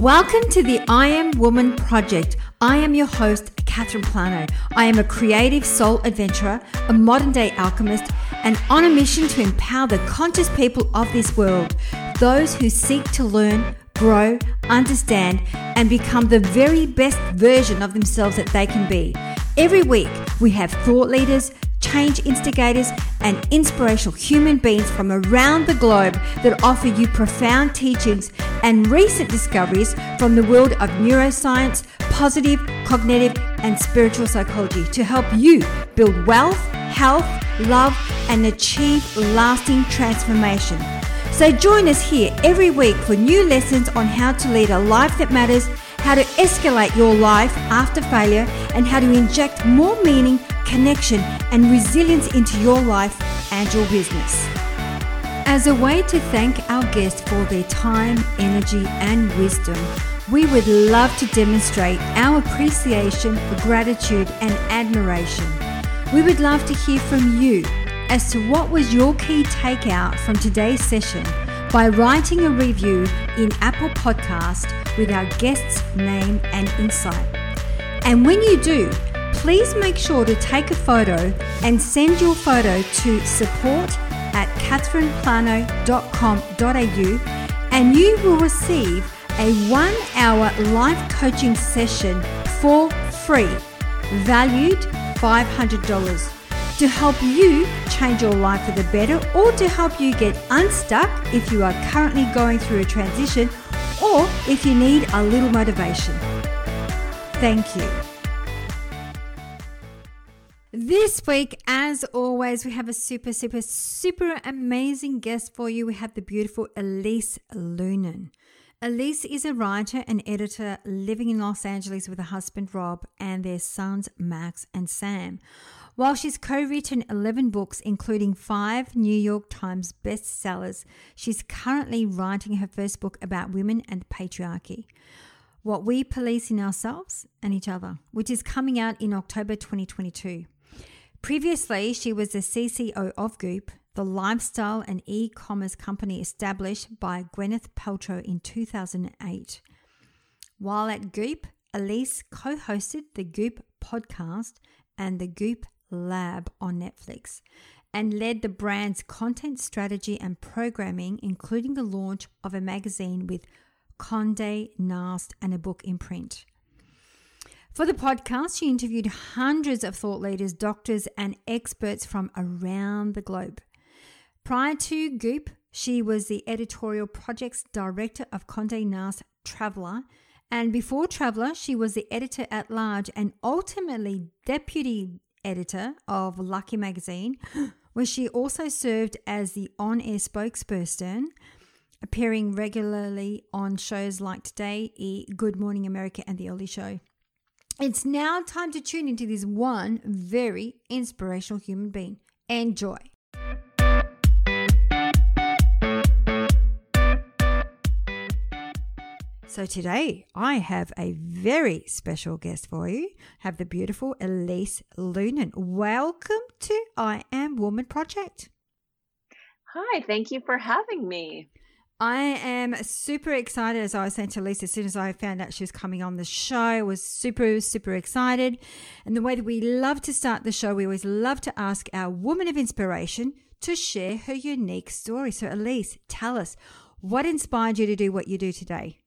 Welcome to the I Am Woman Project. I am your host, Catherine Plano. I am a creative soul adventurer, a modern day alchemist, and on a mission to empower the conscious people of this world, those who seek to learn, grow, understand, and become the very best version of themselves that they can be. Every week, we have thought leaders, change instigators, and inspirational human beings from around the globe that offer you profound teachings and recent discoveries from the world of neuroscience, positive, cognitive, and spiritual psychology to help you build wealth, health, love, and achieve lasting transformation. So join us here every week for new lessons on how to lead a life that matters, how to escalate your life after failure, and how to inject more meaning connection, and resilience into your life and your business. As a way to thank our guests for their time, energy, and wisdom, we would love to demonstrate our appreciation, gratitude, and admiration. We would love to hear from you as to what was your key takeout from today's session by writing a review in Apple Podcast with our guest's name and insight. And when you do, please make sure to take a photo and send your photo to support at catherineplano.com.au and you will receive a one hour life coaching session for free, valued $500 to help you change your life for the better or to help you get unstuck if you are currently going through a transition or if you need a little motivation. Thank you. This week, as always, we have a super, super, super amazing guest for you. We have the beautiful Elise Loehnen. Elise is a writer and editor living in Los Angeles with her husband Rob and their sons Max and Sam. While she's co written 11 books, including five New York Times bestsellers, she's currently writing her first book about women and patriarchy What We Police in Ourselves and Each Other, which is coming out in October 2022. Previously, she was the CCO of Goop, the lifestyle and e commerce company established by Gwyneth Paltrow in 2008. While at Goop, Elise co hosted the Goop podcast and the Goop Lab on Netflix and led the brand's content strategy and programming, including the launch of a magazine with Conde Nast and a book imprint. For the podcast, she interviewed hundreds of thought leaders, doctors, and experts from around the globe. Prior to Goop, she was the editorial projects director of Conde Nast Traveler. And before Traveler, she was the editor at large and ultimately deputy editor of Lucky Magazine, where she also served as the on air spokesperson, appearing regularly on shows like Today, E! Good Morning America, and The Early Show. It's now time to tune into this one very inspirational human being. Enjoy. So today I have a very special guest for you. Have the beautiful Elise Loehnen. Welcome to I Am Woman Project. Hi, thank you for having me. I am super excited, as I was saying to Lisa, as soon as I found out she was coming on the show, I was super, super excited. And the way that we love to start the show, we always love to ask our woman of inspiration to share her unique story. So, Elise, tell us what inspired you to do what you do today?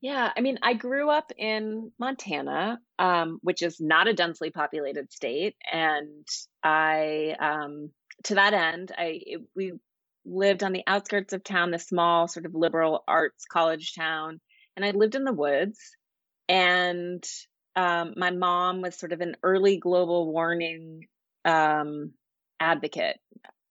Yeah, I mean, I grew up in Montana, um, which is not a densely populated state, and I, um, to that end, I it, we lived on the outskirts of town, the small sort of liberal arts college town. And I lived in the woods. And um, my mom was sort of an early global warning um, advocate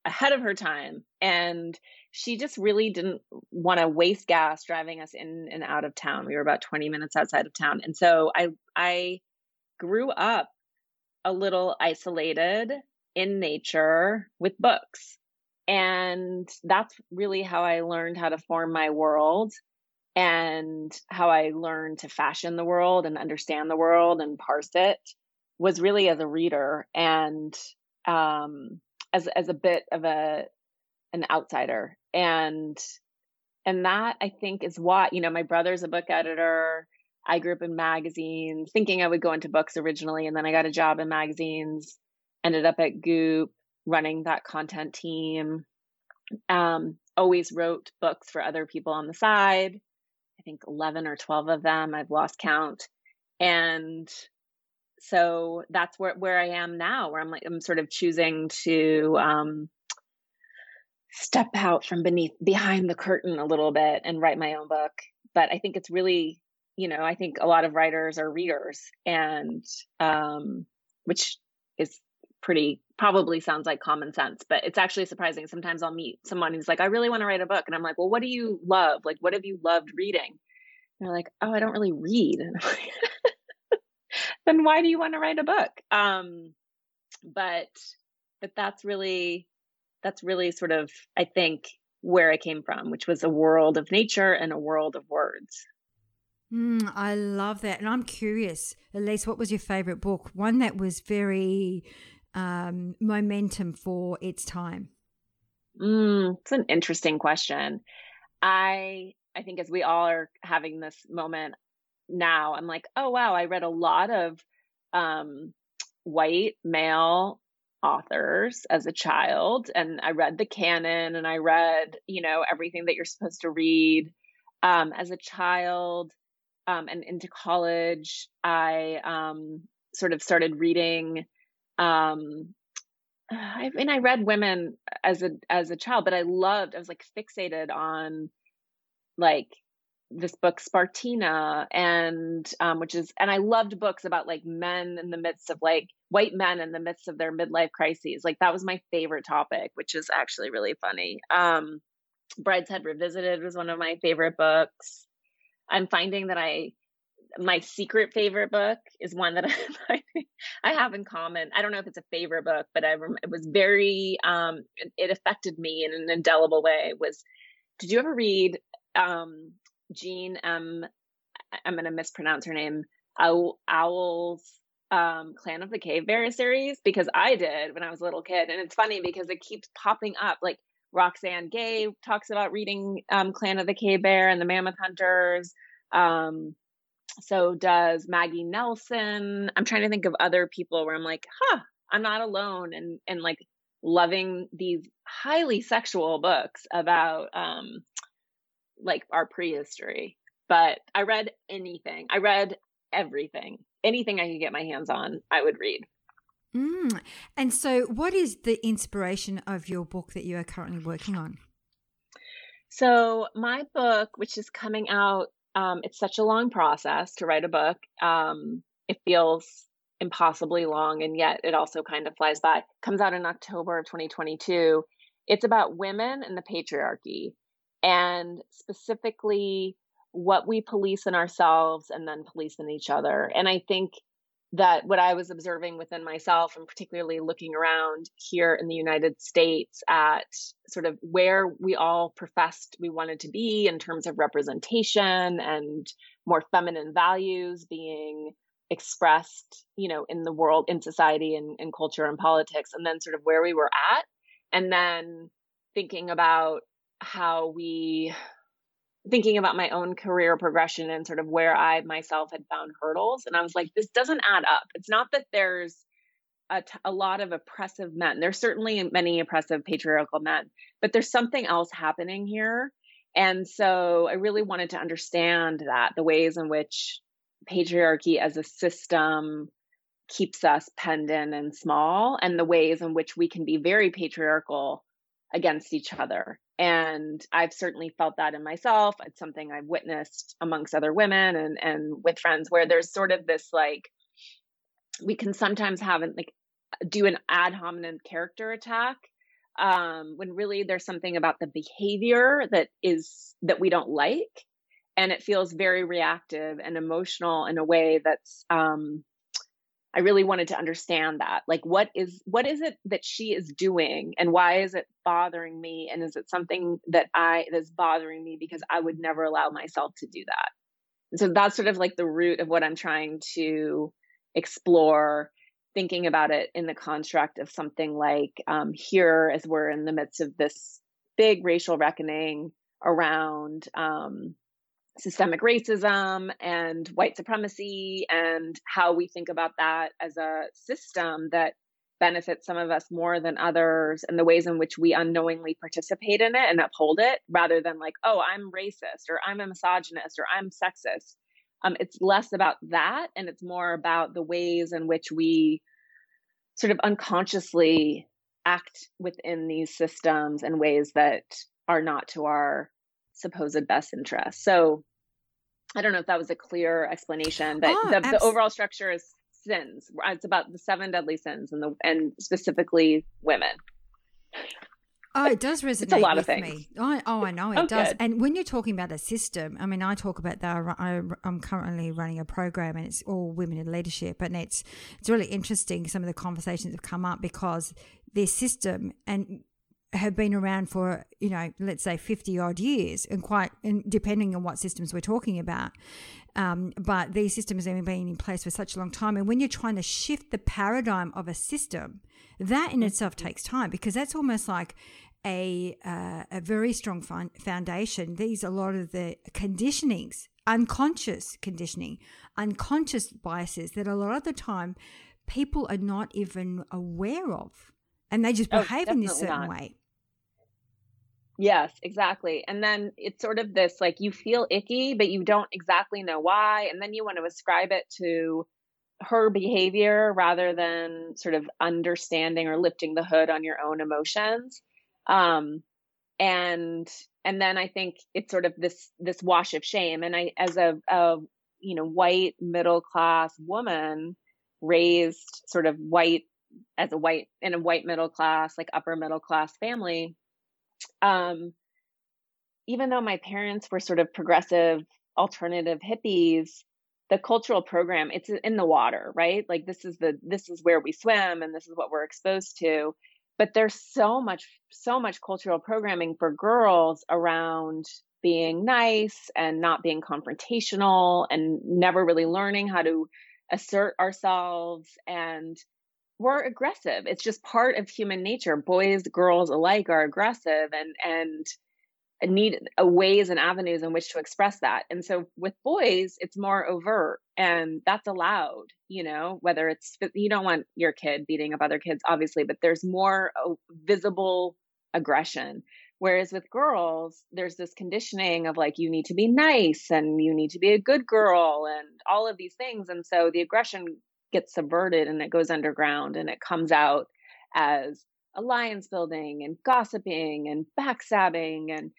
ahead of her time. And she just really didn't want to waste gas driving us in and out of town. We were about 20 minutes outside of town. And so I, I grew up a little isolated in nature with books. And that's really how I learned how to form my world and how I learned to fashion the world and understand the world and parse it was really as a reader and um, as as a bit of a an outsider and and that I think is why, you know, my brother's a book editor. I grew up in magazines, thinking I would go into books originally, and then I got a job in magazines, ended up at Goop running that content team. Um, always wrote books for other people on the side. I think 11 or 12 of them, I've lost count. And so that's where, where I am now, where I'm like, I'm sort of choosing to um, step out from beneath behind the curtain a little bit and write my own book but i think it's really you know i think a lot of writers are readers and um which is pretty probably sounds like common sense but it's actually surprising sometimes i'll meet someone who's like i really want to write a book and i'm like well what do you love like what have you loved reading and they're like oh i don't really read then why do you want to write a book um but but that's really that's really sort of, I think, where I came from, which was a world of nature and a world of words. Mm, I love that. And I'm curious, Elise, what was your favorite book? One that was very um, momentum for its time. Mm, it's an interesting question. I I think as we all are having this moment now, I'm like, oh wow, I read a lot of um, white male authors as a child and I read the canon and I read, you know, everything that you're supposed to read um, as a child um, and into college. I um, sort of started reading. Um, I mean, I read women as a as a child, but I loved. I was like fixated on like this book Spartina and um, which is and I loved books about like men in the midst of like white men in the midst of their midlife crises. Like that was my favorite topic, which is actually really funny. Um, Brideshead Revisited was one of my favorite books. I'm finding that I my secret favorite book is one that I, I have in common. I don't know if it's a favorite book, but I rem- it was very um, it, affected me in an indelible way. Was did you ever read um, Jean M. I'm going to mispronounce her name. Ow- Auel's um, Clan of the Cave Bear series because I did when I was a little kid, and it's funny because it keeps popping up. Like Roxane Gay talks about reading um, Clan of the Cave Bear and the Mammoth Hunters. Um, so does Maggie Nelson. I'm trying to think of other people where I'm like, huh, I'm not alone, and and like loving these highly sexual books about um like our prehistory. But I read anything. I read everything. Anything I could get my hands on, I would read. Mm. And so, what is the inspiration of your book that you are currently working on? So, my book, which is coming out, um, it's such a long process to write a book. Um, it feels impossibly long, and yet it also kind of flies by. Comes out in October of 2022. It's about women and the patriarchy and specifically what we police in ourselves and then police in each other. And I think that what I was observing within myself, and particularly looking around here in the United States at sort of where we all professed we wanted to be in terms of representation and more feminine values being expressed, you know, in the world, in society and, in culture and politics, and then sort of where we were at. And then thinking about how we thinking about my own career progression and sort of where I myself had found hurdles. And I was like, this doesn't add up. It's not that there's a, t- a lot of oppressive men. There's certainly many oppressive patriarchal men, but there's something else happening here. And so I really wanted to understand that the ways in which patriarchy as a system keeps us penned in and small, and the ways in which we can be very patriarchal against each other. And I've certainly felt that in myself. It's something I've witnessed amongst other women and, and with friends where there's sort of this like, we can sometimes have an, like do an ad hominem character attack um, when really there's something about the behavior that is that we don't like and it feels very reactive and emotional in a way that's um, I really wanted to understand that. Like what is what is it that she is doing and why is it bothering me and is it something that I that's bothering me because I would never allow myself to do that. And so that's sort of like the root of what I'm trying to explore thinking about it in the construct of something like um, here as we're in the midst of this big racial reckoning around um, systemic racism and white supremacy and how we think about that as a system that benefits some of us more than others and the ways in which we unknowingly participate in it and uphold it rather than like oh i'm racist or i'm a misogynist or i'm sexist. Um, it's less about that and it's more about the ways in which we sort of unconsciously act within these systems in ways that are not to our supposed best interest. So I don't know if that was a clear explanation, but oh, the, abs- the overall structure is sins. It's about the seven deadly sins and the and specifically women. Oh, it does resonate it's a lot of things. me. Oh, oh, I know it oh, does. Good. And when you're talking about a system, I mean, I talk about that. I, am currently running a program, and it's all women in leadership, and it's it's really interesting. Some of the conversations have come up because their system and have been around for you know let's say 50 odd years and quite and depending on what systems we're talking about. Um, but these systems have been in place for such a long time. And when you're trying to shift the paradigm of a system that in itself takes time because that's almost like a uh, a very strong foundation. These a lot of the conditionings, unconscious conditioning, unconscious biases that a lot of the time people are not even aware of, and they just oh, behave oh, in this certain not. way. Yes, exactly. And then it's sort of this like you feel icky, but you don't exactly know why. And then you want to ascribe it to her behavior rather than sort of understanding or lifting the hood on your own emotions. Um, and and then I think it's sort of this this wash of shame. And I, as a, a you know white middle class woman, raised sort of white as a white in a white middle class like upper middle class family, um, even though my parents were sort of progressive alternative hippies the cultural program it's in the water right? Like this is the this is where we swim and this is what we're exposed to. But there's so much so much cultural programming for girls around being nice and not being confrontational and never really learning how to assert ourselves and we're aggressive it's just part of human nature boys girls alike are aggressive and and need ways and avenues in which to express that. And so with boys, it's more overt and that's allowed, you know, whether it's, you don't want your kid beating up other kids, obviously, but there's more visible aggression. Whereas with girls, there's this conditioning of like, you need to be nice and you need to be a good girl and all of these things. And so the aggression gets subverted and it goes underground and it comes out as alliance building and gossiping and backstabbing and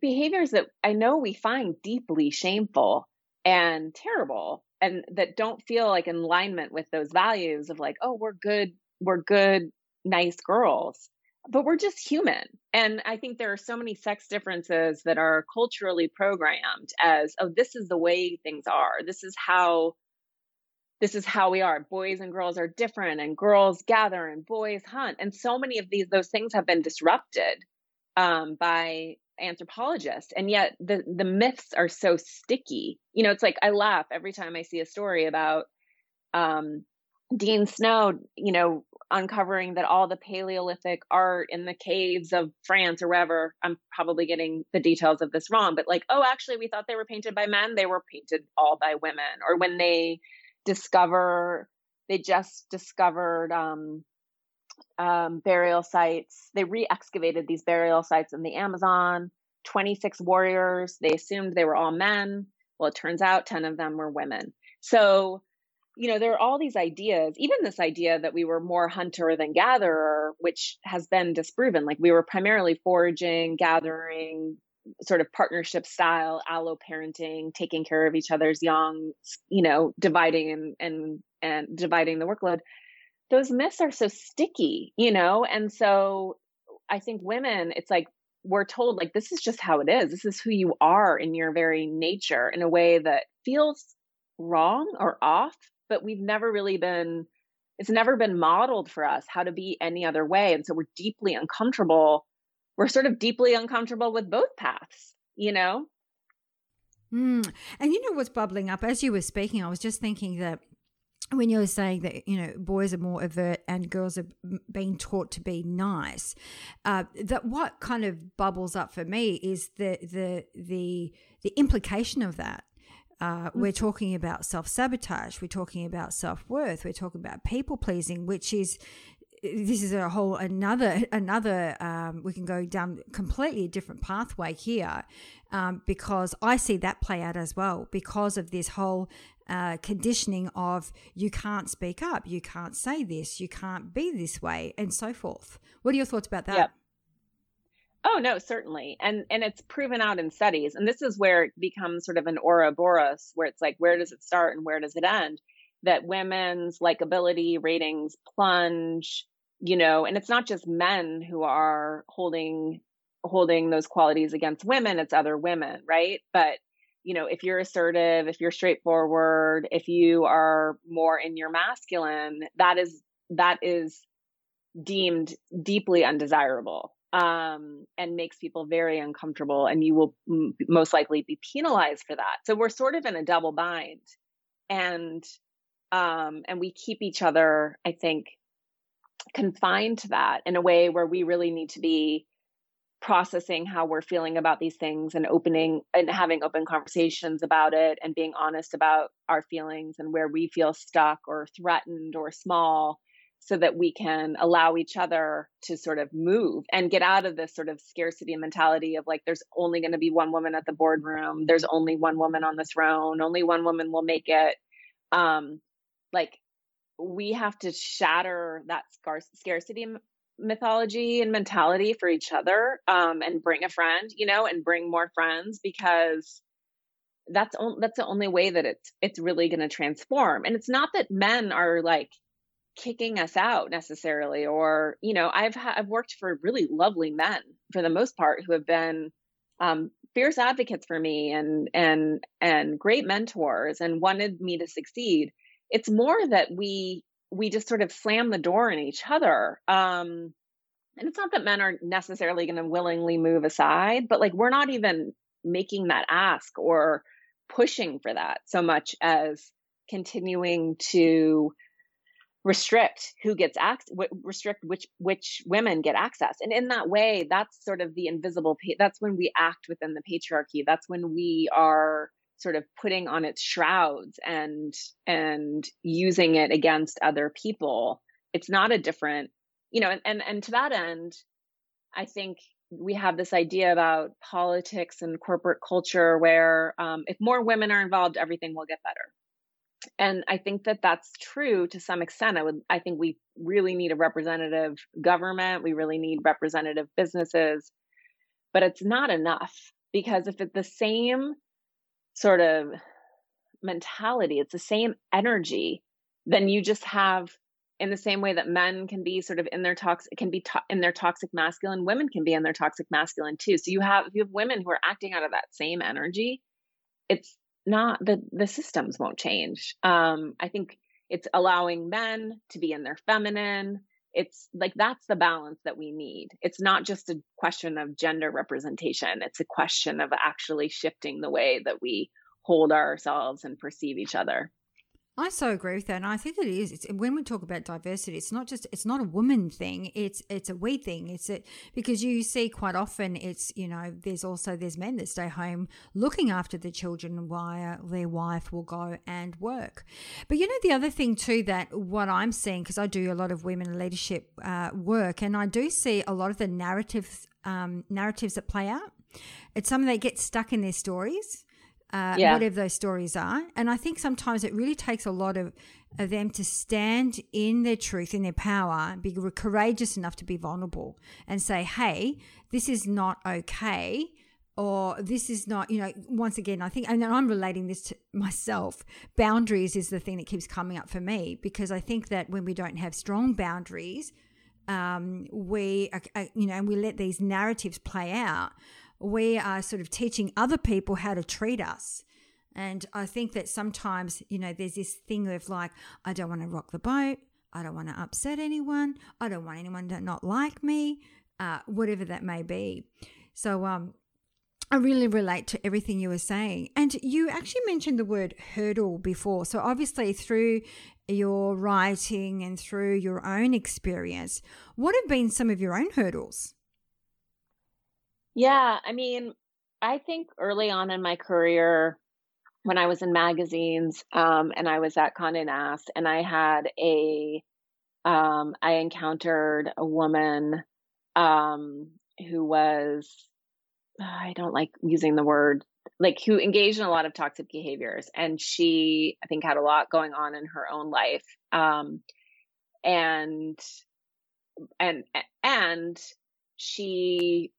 behaviors that I know we find deeply shameful and terrible and that don't feel like in alignment with those values of like, oh, we're good, we're good, nice girls. But we're just human. And I think there are so many sex differences that are culturally programmed as, oh, this is the way things are. This is how this is how we are. Boys and girls are different, and girls gather and boys hunt. And so many of these those things have been disrupted um, by anthropologists, and yet the the myths are so sticky. You know, it's like I laugh every time I see a story about um, Dean Snow. You know, uncovering that all the Paleolithic art in the caves of France or wherever. I'm probably getting the details of this wrong, but like, oh, actually, we thought they were painted by men. They were painted all by women. Or when they discover they just discovered um, um, burial sites. They re-excavated these burial sites in the Amazon. 26 warriors. They assumed they were all men. Well, it turns out 10 of them were women. So, you know, there are all these ideas, even this idea that we were more hunter than gatherer, which has been disproven. Like we were primarily foraging, gathering, sort of partnership style allo parenting taking care of each other's young you know dividing and and and dividing the workload those myths are so sticky you know? And so i think women it's like we're told like this is just how it is. This is who you are in your very nature in a way that feels wrong or off but we've never really been it's never been modeled for us how to be any other way. And so we're deeply uncomfortable we're sort of deeply uncomfortable with both paths, you know? Mm. And you know what's bubbling up as you were speaking? I was just thinking that when you were saying that you know boys are more overt and girls are being taught to be nice, uh, that what kind of bubbles up for me is the the the the implication of that. Uh, we're mm. talking about self sabotage. We're talking about self worth. We're talking about people pleasing, which is this is a whole another another um, we can go down completely a different pathway here um, because I see that play out as well because of this whole uh, conditioning of you can't speak up, you can't say this, you can't be this way, and so forth. What are your thoughts about that? Yep. Oh no, certainly, and and it's proven out in studies, and this is where it becomes sort of an Ouroboros, where it's like where does it start and where does it end? That women's likability ratings plunge, you know, and it's not just men who are holding holding those qualities against women; it's other women, right? But you know, if you're assertive, if you're straightforward, if you are more in your masculine, that is that is deemed deeply undesirable um, and makes people very uncomfortable, and you will m- most likely be penalized for that. So we're sort of in a double bind, and um, and we keep each other, I think, confined to that in a way where we really need to be processing how we're feeling about these things and opening and having open conversations about it and being honest about our feelings and where we feel stuck or threatened or small so that we can allow each other to sort of move and get out of this sort of scarcity mentality of like there's only going to be one woman at the boardroom. There's only one woman on the throne only one woman will make it. Um like we have to shatter that scarcity mythology and mentality for each other um, and bring a friend you know and bring more friends because that's on, that's the only way that it's it's really going to transform. And it's not that men are like kicking us out necessarily or you know i've ha- i've worked for really lovely men for the most part who have been um, fierce advocates for me and and and great mentors and wanted me to succeed it's more that we we just sort of slam the door in each other. Um, and it's not that men are necessarily going to willingly move aside, but like we're not even making that ask or pushing for that so much as continuing to restrict who gets access restrict which which women get access and in that way that's sort of the invisible that's when we act within the patriarchy that's when we are sort of putting on its shrouds and and using it against other people it's not a different you know and and, and to that end i think we have this idea about politics and corporate culture where um, if more women are involved everything will get better. And i think that that's true to some extent. I would i think we really need a representative government. We really need representative businesses. But it's not enough because if it's the same sort of mentality, it's the same energy, then you just have in the same way that men can be sort of in their toxic can be to- in their toxic masculine women can be in their toxic masculine too. So you have you have women who are acting out of that same energy. It's not the the systems won't change. Um i think it's allowing men to be in their feminine it's like that's the balance that we need. It's not just a question of gender representation. It's a question of actually shifting the way that we hold ourselves and perceive each other I so agree with that, and I think it is. It's, when we talk about diversity, it's not just it's not a woman thing. It's it's a we thing. It's a, because you see quite often it's you know there's also there's men that stay home looking after the children while their wife will go and work. But you know the other thing too that what I'm seeing because I do a lot of women leadership uh, work, and I do see a lot of the narratives um, narratives that play out. It's something that gets stuck in their stories uh, yeah. whatever those stories are. And I think sometimes it really takes a lot of, of them to stand in their truth, in their power, be courageous enough to be vulnerable and say, hey, this is not okay. Or this is not, you know, once again, I think, and I'm relating this to myself. Boundaries is the thing that keeps coming up for me because I think that when we don't have strong boundaries, um, we, uh, you know, and we let these narratives play out, we are sort of teaching other people how to treat us. And I think that sometimes, you know, there's this thing of like, I don't want to rock the boat. I don't want to upset anyone. I don't want anyone to not like me, uh, whatever that may be. So, um, I really relate to everything you were saying. And you actually mentioned the word hurdle before. So, obviously, through your writing and through your own experience, what have been some of your own hurdles? Yeah, I mean, I think early on in my career, when I was in magazines um, and I was at Condé Nast, and I had a, um, I encountered a woman um, who was, I don't like using the word, like who engaged in a lot of toxic behaviors, and she, I think, had a lot going on in her own life, um, and and and she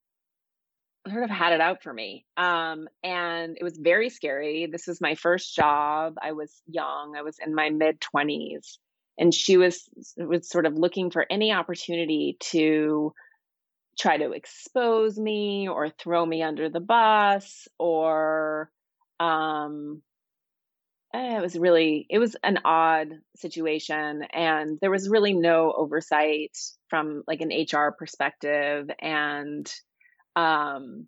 sort of had it out for me. Um, and it was very scary. This was my first job. I was young. I was in my mid twenties, and she was was sort of looking for any opportunity to try to expose me or throw me under the bus or um eh, it was really it was an odd situation and there was really no oversight from like an HR perspective and um,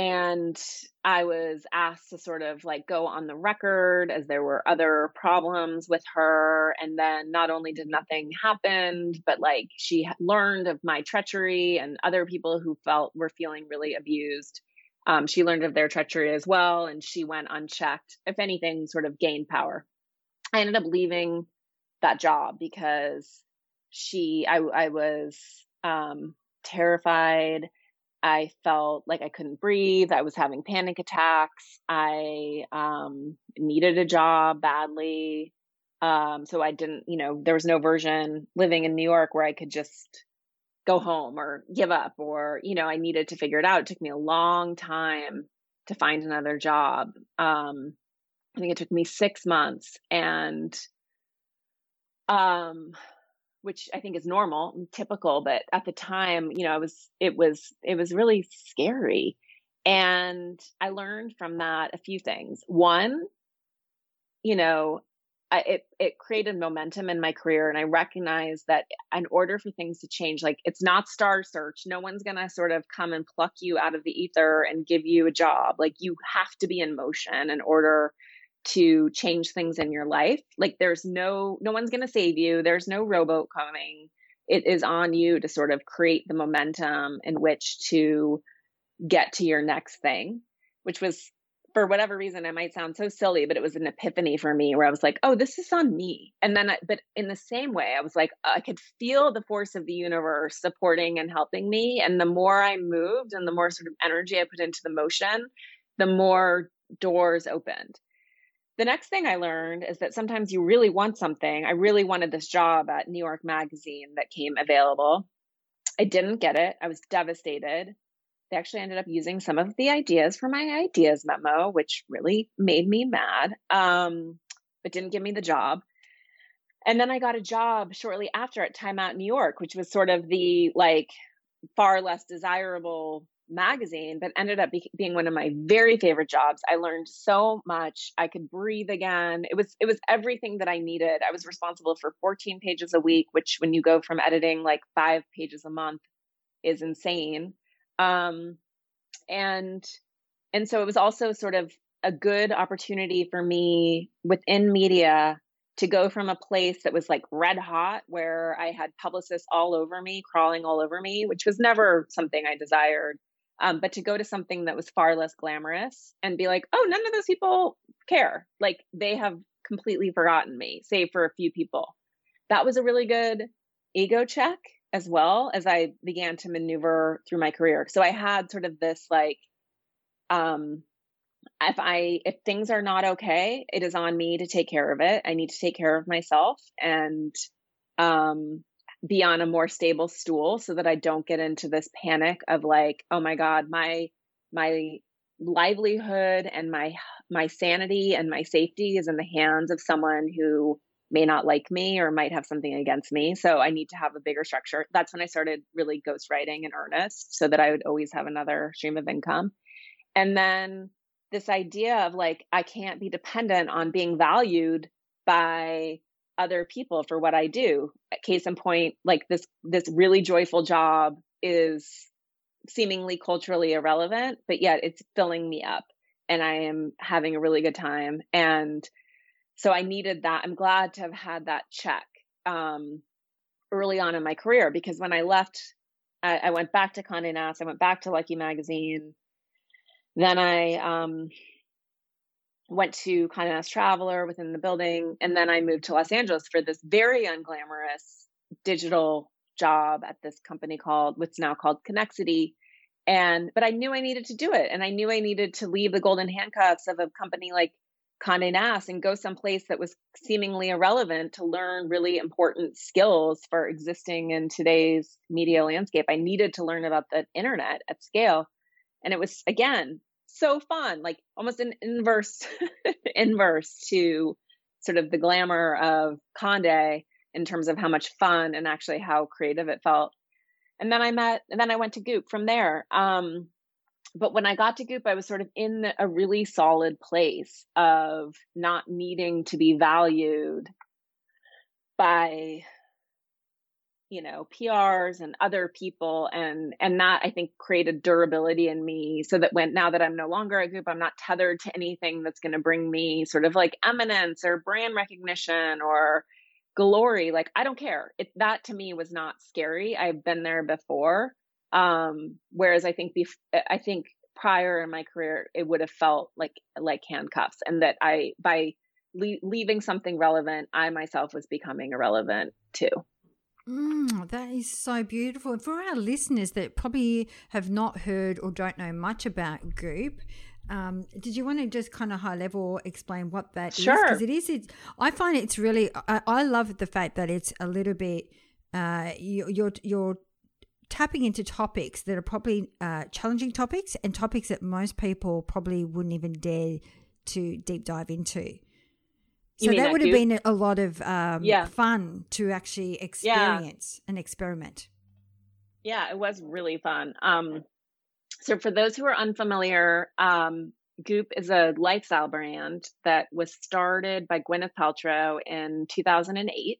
and I was asked to sort of like go on the record as there were other problems with her. And then not only did nothing happen, but like she learned of my treachery and other people who felt were feeling really abused. Um, she learned of their treachery as well, and she went unchecked. If anything, sort of gained power. I ended up leaving that job because she, I, I was um, terrified. I felt like I couldn't breathe. I was having panic attacks. I um, needed a job badly. Um, so I didn't, you know, there was no version living in New York where I could just go home or give up or, you know, I needed to figure it out. It took me a long time to find another job. Um, I think it took me six months and um which I think is normal and typical, but at the time, you know, I was it was it was really scary. And I learned from that a few things. One, you know, I, it it created momentum in my career, and I recognized that in order for things to change, like it's not star search. No one's gonna sort of come and pluck you out of the ether and give you a job. Like you have to be in motion in order to change things in your life. Like there's no no one's going to save you. There's no rowboat coming. It is on you to sort of create the momentum in which to get to your next thing, which was for whatever reason it might sound so silly, but it was an epiphany for me where I was like, "Oh, this is on me." And then I, but in the same way, I was like, I could feel the force of the universe supporting and helping me, and the more I moved and the more sort of energy I put into the motion, the more doors opened the next thing I learned is that sometimes you really want something. I really wanted this job at New York Magazine that came available. I didn't get it. I was devastated. They actually ended up using some of the ideas for my ideas memo, which really made me mad, um, but didn't give me the job. And then I got a job shortly after at Time Out New York, which was sort of the like far less desirable magazine, but ended up be- being one of my very favorite jobs. I learned so much. I could breathe again. It was it was everything that I needed. I was responsible for 14 pages a week, which when you go from editing like 5 pages a month is insane. Um and and so it was also sort of a good opportunity for me within media to go from a place that was like red hot where I had publicists all over me, crawling all over me, which was never something I desired, um, but to go to something that was far less glamorous and be like, oh, none of those people care. Like they have completely forgotten me, save for a few people. That was a really good ego check as well as I began to maneuver through my career. So I had sort of this like, um, if I if things are not okay, it is on me to take care of it. I need to take care of myself and um be on a more stable stool so that I don't get into this panic of like, oh my God, my my livelihood and my my sanity and my safety is in the hands of someone who may not like me or might have something against me. So I need to have a bigger structure. That's when I started really ghostwriting in earnest so that I would always have another stream of income. And then this idea of like, I can't be dependent on being valued by other people for what I do. Case in point, like this this really joyful job is seemingly culturally irrelevant, but yet it's filling me up and I am having a really good time. And so I needed that. I'm glad to have had that check um, early on in my career because when I left, I, I went back to Condé Nast. I went back to Lucky Magazine. Then I um, went to Condé Nast Traveler within the building, and then I moved to Los Angeles for this very unglamorous digital job at this company called what's now called Connexity. And but I knew I needed to do it, and I knew I needed to leave the golden handcuffs of a company like Condé Nast and go someplace that was seemingly irrelevant to learn really important skills for existing in today's media landscape. I needed to learn about the internet at scale. And it was, again, so fun, like almost an inverse, inverse to sort of the glamour of Condé in terms of how much fun and actually how creative it felt. And then I met, and then I went to Goop from there. Um, but when I got to Goop, I was sort of in a really solid place of not needing to be valued by you know PRs and other people and and that I think created durability in me so that when now that I'm no longer at Goop I'm not tethered to anything that's going to bring me sort of like eminence or brand recognition or glory like I don't care it that to me was not scary I've been there before um, whereas I think bef- I think prior in my career it would have felt like like handcuffs, and that I by le- leaving something relevant, I myself was becoming irrelevant too. Mm, that is so beautiful. For our listeners that probably have not heard or don't know much about Goop, um, did you want to just kind of high level explain what that sure. is? Because it is, it's, I find it's really, I, I love the fact that it's a little bit, uh, you, you're, you're tapping into topics that are probably uh, challenging topics and topics that most people probably wouldn't even dare to deep dive into. So that, would have been a lot of um, yeah. fun to actually experience yeah. and experiment. Yeah, it was really fun. Um, so, for those who are unfamiliar, um, Goop is a lifestyle brand that was started by Gwyneth Paltrow in 2008.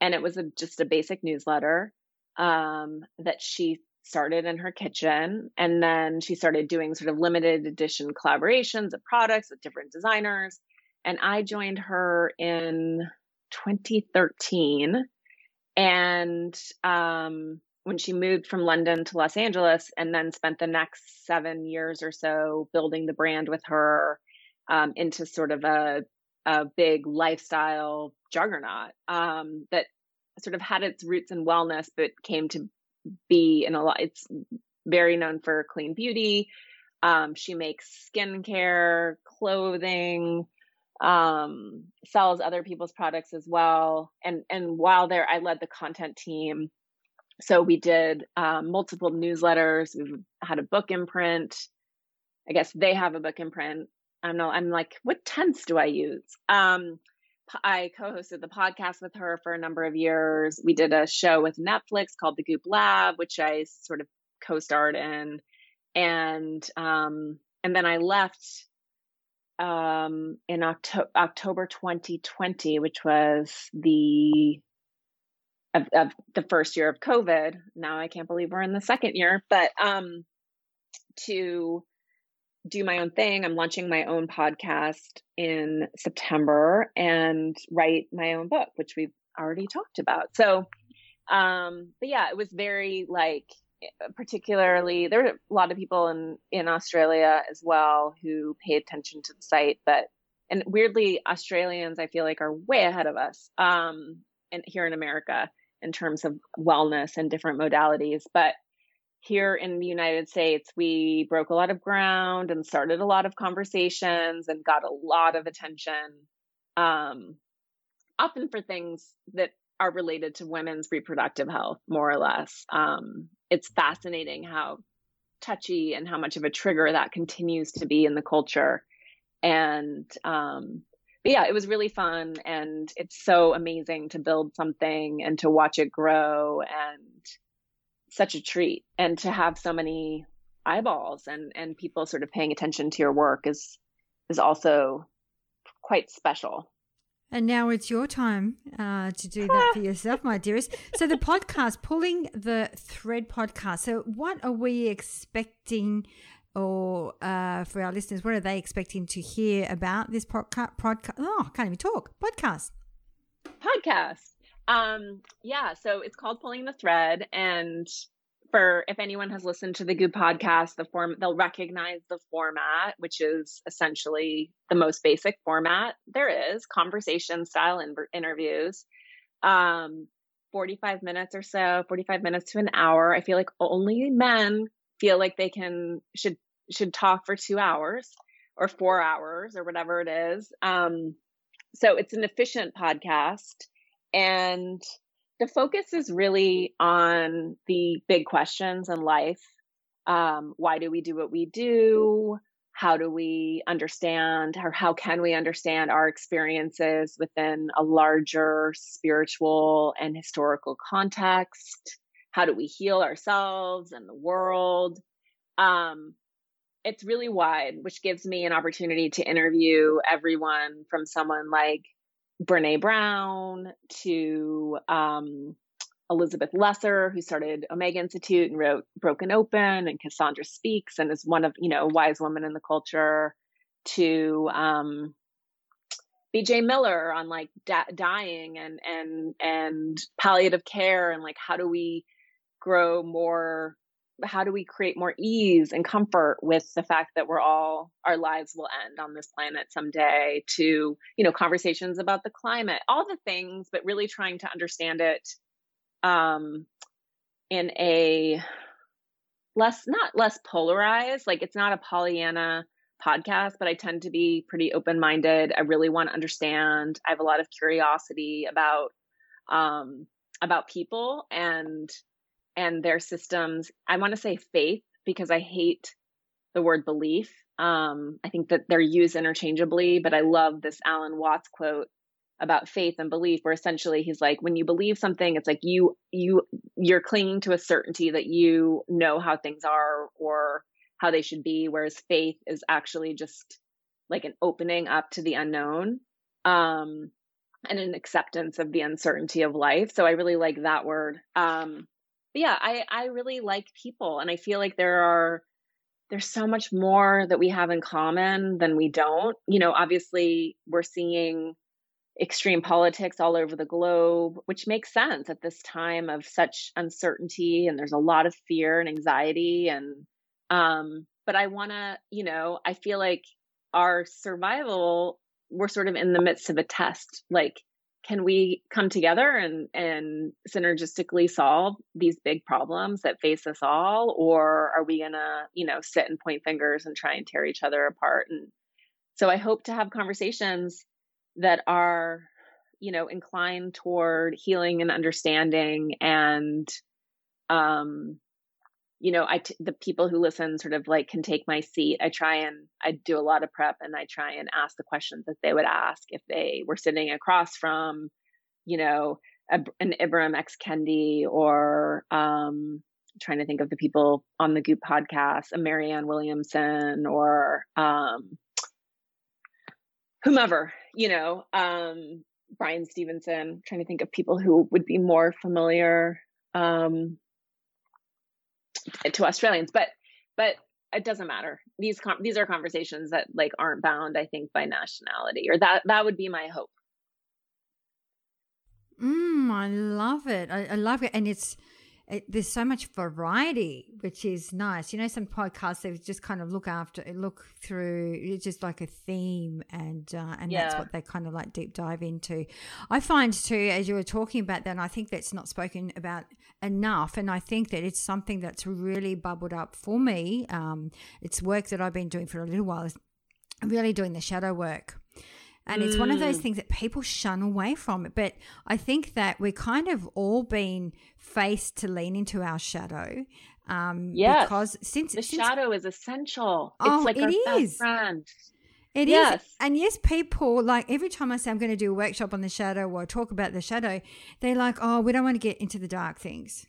And it was a, just a basic newsletter um, that she started in her kitchen. And then she started doing sort of limited edition collaborations of products with different designers. And I joined her in 2013. And um, when she moved from London to Los Angeles and then spent the next seven years or so building the brand with her um, into sort of a, a big lifestyle juggernaut um, that sort of had its roots in wellness, but came to be in a lot. It's very known for clean beauty. Um, she makes skincare, clothing, um, sells other people's products as well. And and while there, I led the content team. So we did um, multiple newsletters. We had a book imprint. I guess they have a book imprint. I'm not. I'm like, what tense do I use? Um, I co-hosted the podcast with her for a number of years. We did a show with Netflix called The Goop Lab, which I sort of co-starred in, and um, and then I left um, in October October 2020, which was the of, of, the first year of COVID. Now I can't believe we're in the second year, but um, to do my own thing. I'm launching my own podcast in September and write my own book, which we've already talked about. So, um, but yeah, it was very like, particularly there are a lot of people in in Australia as well who pay attention to the site, but and weirdly, Australians I feel like are way ahead of us, um, and here in America in terms of wellness and different modalities, but here in the United States, we broke a lot of ground and started a lot of conversations and got a lot of attention, um, often for things that are related to women's reproductive health, more or less. Um, it's fascinating how touchy and how much of a trigger that continues to be in the culture. And, um, but yeah, it was really fun. And it's so amazing to build something and to watch it grow and, such a treat and to have so many eyeballs and and people sort of paying attention to your work is is also quite special and now it's your time uh, to do that for yourself, my dearest. So, the podcast, Pulling the Thread podcast. So, what are we expecting or uh, for our listeners, what are they expecting to hear about this podcast? Podca- oh, I can't even talk. Podcast. Podcast. Um, yeah, so it's called Pulling the Thread, and for if anyone has listened to the Goop podcast, the form they'll recognize the format, which is essentially the most basic format there is, conversation style in- interviews. Um, 45 minutes or so, 45 minutes to an hour. I feel like only men feel like they can should should talk for 2 hours or 4 hours or whatever it is. Um, so it's an efficient podcast and the focus is really on the big questions in life. Um, why do we do what we do? How do we understand, or how can we understand our experiences within a larger spiritual and historical context? How do we heal ourselves and the world? Um, it's really wide, which gives me an opportunity to interview everyone from someone like Brene Brown to um, Elizabeth Lesser, who started Omega Institute and wrote Broken Open, and Cassandra Speaks and is one of, you know, wise women in the culture, to um, BJ Miller on like da- dying and and and palliative care and like how do we grow more how do we create more ease and comfort with the fact that we're all our lives will end on this planet someday to you know conversations about the climate all the things but really trying to understand it um in a less not less polarized like it's not a pollyanna podcast but i tend to be pretty open minded i really want to understand. I have a lot of curiosity about um about people and and their systems. I want to say faith because I hate the word belief. Um, I think that they're used interchangeably, but I love this Alan Watts quote about faith and belief where essentially he's like when you believe something it's like you you you're clinging to a certainty that you know how things are or how they should be whereas faith is actually just like an opening up to the unknown um and an acceptance of the uncertainty of life so i really like that word um but yeah, I I really like people, and I feel like there are there's so much more that we have in common than we don't. You know, obviously we're seeing extreme politics all over the globe, which makes sense at this time of such uncertainty and there's a lot of fear and anxiety and um but I want to, you know, I feel like our survival we're sort of in the midst of a test. Like can we come together and and synergistically solve these big problems that face us all? Or are we going to you know sit and point fingers and try and tear each other apart? And so i hope to have conversations that are you know inclined toward healing and understanding and um you know, I t- the people who listen sort of like can take my seat. I try and I do a lot of prep and I try and ask the questions that they would ask if they were sitting across from, you know, a, an Ibram X Kendi or um, trying to think of the people on the Goop podcast, a Marianne Williamson or um, whomever, you know, um, Bryan Stevenson. trying to think of people who would be more familiar. Um, to Australians, but but it doesn't matter. These com- these are conversations that like aren't bound, I think, by nationality, or that that would be my hope. Mm, I love it. I, I love it, and it's it, there's so much variety, which is nice. You know, some podcasts they just kind of look after, look through, it's just like a theme, and uh, and yeah. that's what they kind of like deep dive into. I find too, as you were talking about that, I think that's not spoken about enough, and I think that it's something that's really bubbled up for me. Um, it's work that I've been doing for a little while, is really doing the shadow work and it's one of those mm. things that people shun away from it. But I think that we're kind of all being faced to lean into our shadow. Um, yes. Because since the since, shadow is essential. Oh, it's like it our is. best friend. It yes. is. And yes, people like every time I say I'm going to do a workshop on the shadow or talk about the shadow, they're like, oh, we don't want to get into the dark things.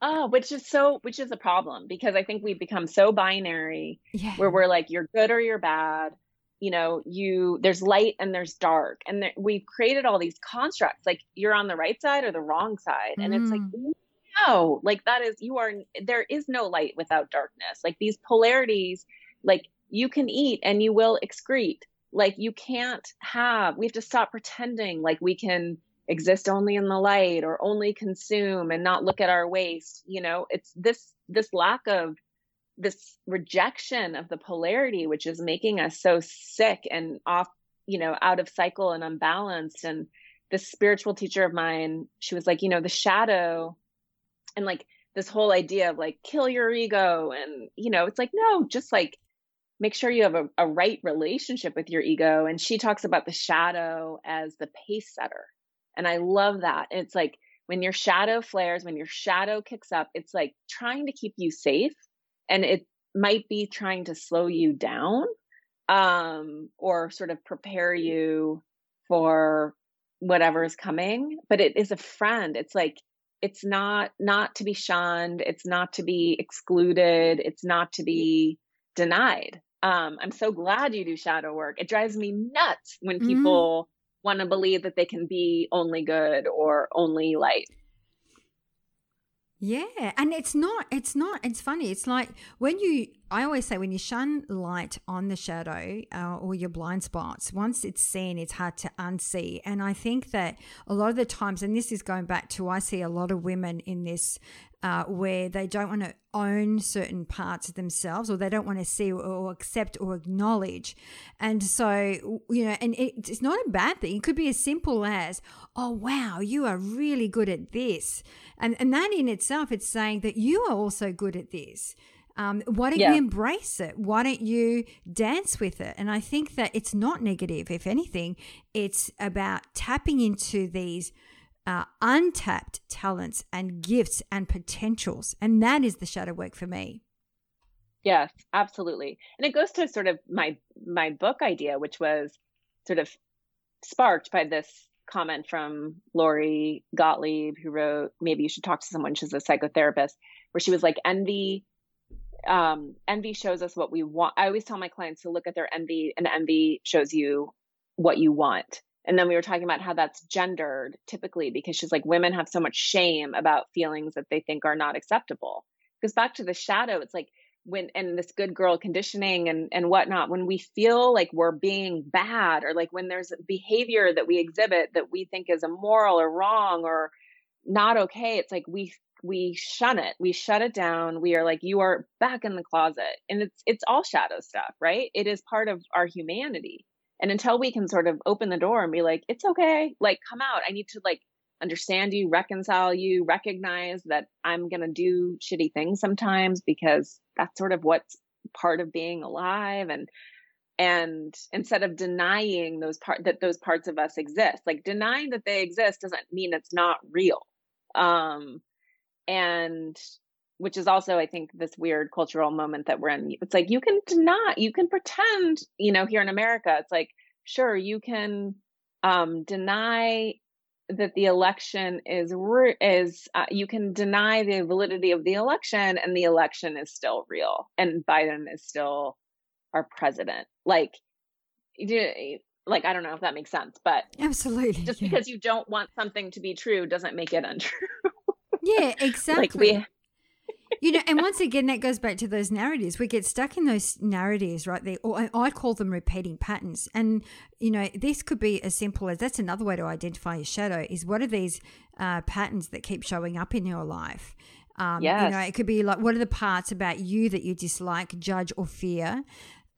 Oh, which is so, which is a problem because I think we've become so binary yeah. where we're like, you're good or you're bad you know you there's light and there's dark and there, we've created all these constructs like you're on the right side or the wrong side and mm. it's like mm. no, like that is, you are, there is no light without darkness. Like these polarities, like you can eat and you will excrete. Like you can't have, we have to stop pretending like we can exist only in the light or only consume and not look at our waste. You know, it's this, this lack of this rejection of the polarity, which is making us so sick and off, you know, out of cycle and unbalanced. And this spiritual teacher of mine, she was like, you know, the shadow and like this whole idea of like kill your ego. And, you know, it's like, no, just like make sure you have a, a right relationship with your ego. And she talks about the shadow as the pace setter. And I love that. And it's like when your shadow flares, when your shadow kicks up, it's like trying to keep you safe and it might be trying to slow you down um, or sort of prepare you for whatever is coming but it is a friend. It's like it's not not to be shunned. It's not to be excluded. It's not to be denied. Um, i'm so glad you do shadow work. It drives me nuts when mm-hmm. people mm. want to believe that they can be only good or only light yeah, and it's not, it's not, it's funny. It's like when you, I always say, when you shine light on the shadow uh, or your blind spots, once it's seen, it's hard to unsee. And I think that a lot of the times, and this is going back to, I see a lot of women in this uh, where they don't want to own certain parts of themselves or they don't want to see or accept or acknowledge. And so, you know, and it, it's not a bad thing. It could be as simple as, oh, wow, you are really good at this. And, and that in itself, it's saying that you are also good at this. Um, why don't yeah. you embrace it? Why don't you dance with it? And I think that it's not negative. If anything, it's about tapping into these uh, untapped talents and gifts and potentials. And that is the shadow work for me. Yes, absolutely. And it goes to sort of my my book idea, which was sort of sparked by this comment from Lori Gottlieb, who wrote Maybe You Should Talk to Someone. She's a psychotherapist, where she was like, envy um, envy shows us what we want. I always tell my clients to look at their envy, and envy shows you what you want. And then we were talking about how that's gendered typically because she's like, women have so much shame about feelings that they think are not acceptable. Because back to the shadow, it's like when, and this good girl conditioning and, and whatnot, when we feel like we're being bad or like when there's behavior that we exhibit that we think is immoral or wrong or not okay, it's like we we shun it. We shut it down. We are like you are back in the closet. And it's it's all shadow stuff right? It is part of our humanity. And until we can sort of open the door and be like, it's okay, like come out. I need to like understand you, reconcile you, recognize that I'm going to do shitty things sometimes because that's sort of what's part of being alive. And and instead of denying those part that those parts of us exist like denying that they exist doesn't mean it's not real. Um and which is also i think this weird cultural moment that we're in. It's like you can deny you can pretend you know here in america it's like sure you can um, deny that the election is is uh, you can deny the validity of the election and the election is still real and biden is still our president. Like like i don't know if that makes sense but absolutely just yeah. because you don't want something to be true doesn't make it untrue yeah exactly like we you know, and once again, that goes back to those narratives. We get stuck in those narratives right there, or I call them repeating patterns. And, you know, this could be as simple as that's another way to identify your shadow is what are these uh, patterns that keep showing up in your life? Um, yes. You know, it could be like, what are the parts about you that you dislike, judge, or fear?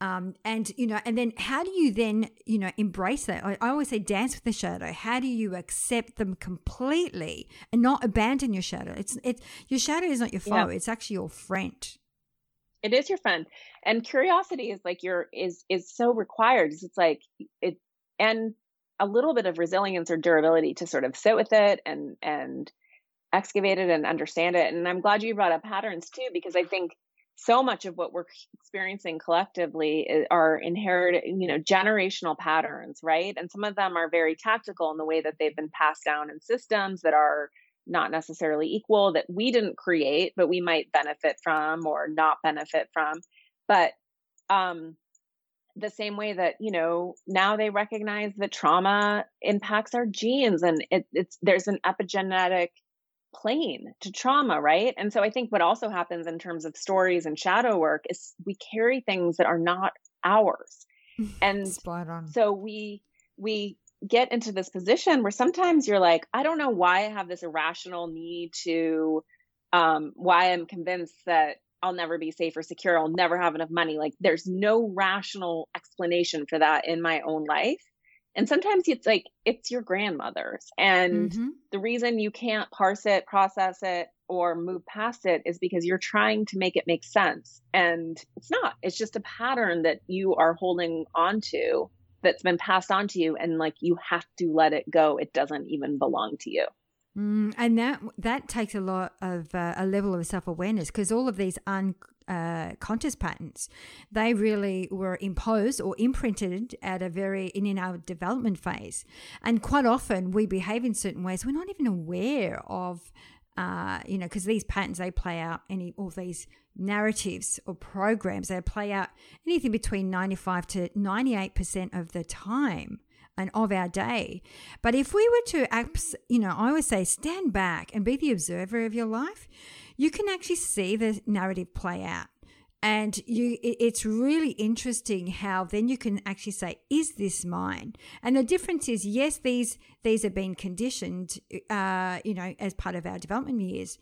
Um, and you know, and then how do you then you know embrace that? I, I, always say dance with the shadow. How do you accept them completely and not abandon your shadow? It's it's your shadow is not your foe. Yeah. It's actually your friend. It is your friend, and curiosity is like your is is so required. It's like it and a little bit of resilience or durability to sort of sit with it and and excavate it and understand it. And I'm glad you brought up patterns too, because I think so much of what we're experiencing collectively are inherited, you know, generational patterns, right? And some of them are very tactical in the way that they've been passed down in systems that are not necessarily equal, that we didn't create, but we might benefit from or not benefit from. But um, the same way that you know now they recognize that trauma impacts our genes and it, it's there's an epigenetic plane to trauma, right? And so I think what also happens in terms of stories and shadow work is we carry things that are not ours. And so we we get into this position where sometimes you're like, I don't know why I have this irrational need to um why I'm convinced that I'll never be safe or secure, I'll never have enough money. Like there's no rational explanation for that in my own life. And sometimes it's like it's your grandmother's. And mm-hmm. the reason you can't parse it, process it, or move past it is because you're trying to make it make sense. And it's not. It's just a pattern that you are holding on to that's been passed on to you. And like you have to let it go. It doesn't even belong to you. Mm, and that that takes a lot of uh, a level of self awareness because all of these un, uh, conscious patterns, they really were imposed or imprinted at a very in, in our development phase, and quite often we behave in certain ways we're not even aware of. Uh, you know, because these patterns they play out any all these narratives or programs they play out anything between ninety five to ninety eight percent of the time and of our day. But if we were to, you know, I always say stand back and be the observer of your life, you can actually see the narrative play out. And you, it's really interesting how then you can actually say, "Is this mine?" And the difference is, yes, these these have been conditioned, uh, you know, as part of our development years,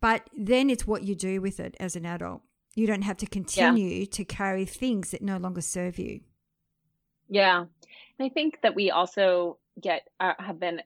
but then it's what you do with it as an adult. You don't have to continue yeah. to carry things that no longer serve you. Yeah, and I think that we also get uh, have been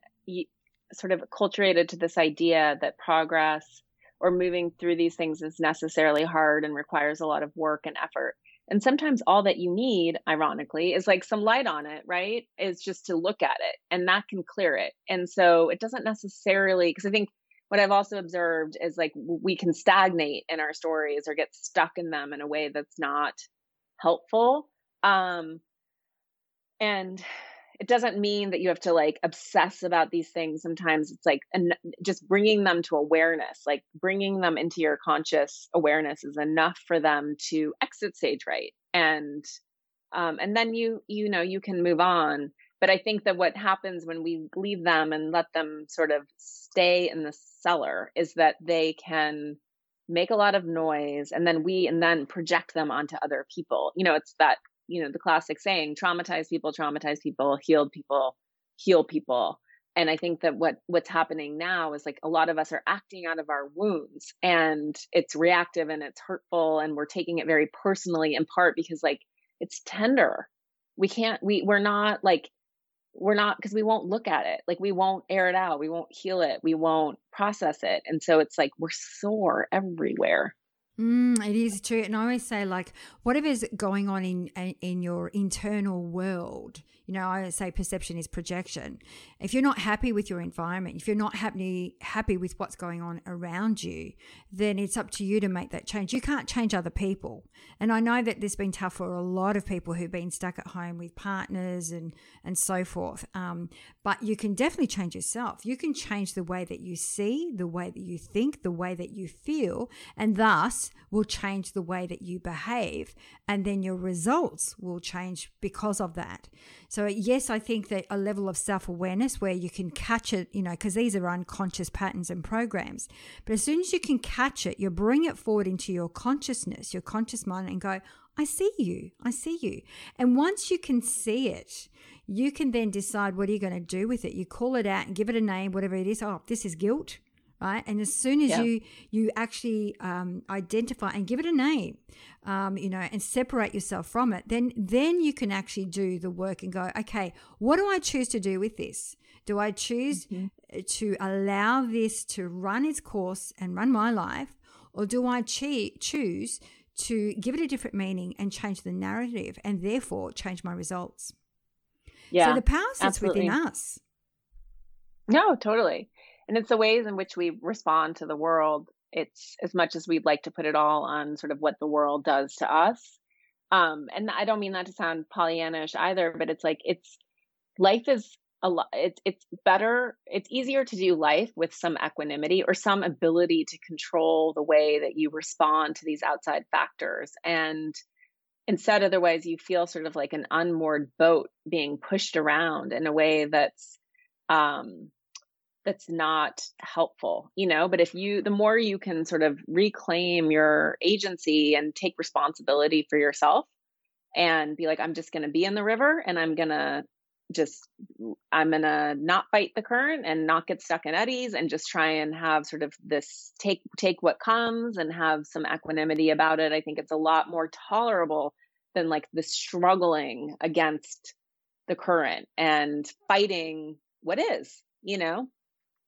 sort of acculturated to this idea that progress or moving through these things is necessarily hard and requires a lot of work and effort. And sometimes all that you need, ironically, is like some light on it, right? Is just to look at it and that can clear it. And so it doesn't necessarily, because I think what I've also observed is like we can stagnate in our stories or get stuck in them in a way that's not helpful. Um, and it doesn't mean that you have to like obsess about these things sometimes. It's like and just bringing them to awareness like bringing them into your conscious awareness is enough for them to exit stage right. And um and then you you know you can move on. But i think that what happens when we leave them and let them sort of stay in the cellar is that they can make a lot of noise and then we and then project them onto other people. You know it's that you know the classic saying traumatize people traumatize people healed people heal people. And i think that what what's happening now is like a lot of us are acting out of our wounds and it's reactive and it's hurtful and we're taking it very personally in part because like it's tender. We can't we we're not like we're not because we won't look at it. Like we won't air it out. We won't heal it. We won't process it. And so it's like we're sore everywhere Mm, it is true, and I always say like whatever's going on in in your internal world, you know, I say perception is projection. If you're not happy with your environment, if you're not happy happy with what's going on around you, then it's up to you to make that change. You can't change other people, and I know that this has been tough for a lot of people who've been stuck at home with partners and and so forth. Um, but you can definitely change yourself. You can change the way that you see, the way that you think, the way that you feel, and thus will change the way that you behave. And then your results will change because of that. So, yes, I think that a level of self awareness where you can catch it, you know, because these are unconscious patterns and programs. But as soon as you can catch it, you bring it forward into your consciousness, your conscious mind, and go, I see you. I see you. And once you can see it, you can then decide what are you going to do with it. You call it out and give it a name, whatever it is. Oh, this is guilt, right? And as soon as yeah. you you actually um, identify and give it a name, um, you know, and separate yourself from it, then then you can actually do the work and go, okay, what do I choose to do with this? Do I choose mm-hmm. to allow this to run its course and run my life, or do I che- choose to give it a different meaning and change the narrative, and therefore change my results? Yeah. So the power sits absolutely. within us. No, totally. And it's the ways in which we respond to the world. It's as much as we'd like to put it all on sort of what the world does to us. Um, and I don't mean that to sound Pollyannish either, but it's like it's life is a lot. It's it's better. It's easier to do life with some equanimity or some ability to control the way that you respond to these outside factors. And instead otherwise you feel sort of like an unmoored boat being pushed around in a way that's um that's not helpful, you know. But if you, the more you can sort of reclaim your agency and take responsibility for yourself and be like, I'm just going to be in the river and I'm going to just, I'm going to not fight the current and not get stuck in eddies and just try and have sort of this take, take what comes and have some equanimity about it. I think it's a lot more tolerable than like the struggling against the current and fighting what is, you know?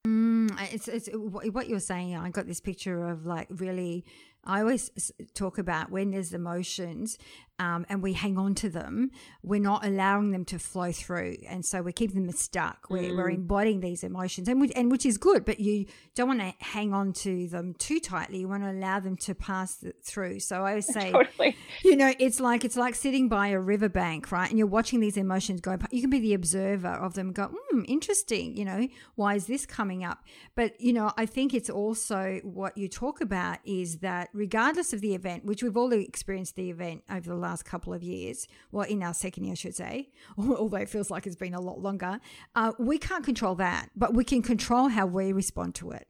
Mm, it's it's what you're saying. I got this picture of like really I always talk about when there's emotions um, and we hang on to them, we're not allowing them to flow through. And so we keep them stuck. We're, mm. we're embodying these emotions, and, we, and which is good, but you don't want to hang on to them too tightly. You want to allow them to pass through. So I always say, totally. you know, it's like it's like sitting by a riverbank, right? And you're watching these emotions go. You can be the observer of them. Go, hmm, interesting. You know, why is this coming up? But you know, I think it's also what you talk about is that regardless of the event, which we've all experienced the event over the last couple of years, well, in our second year, I should say, although it feels like it's been a lot longer, uh, we can't control that, but we can control how we respond to it.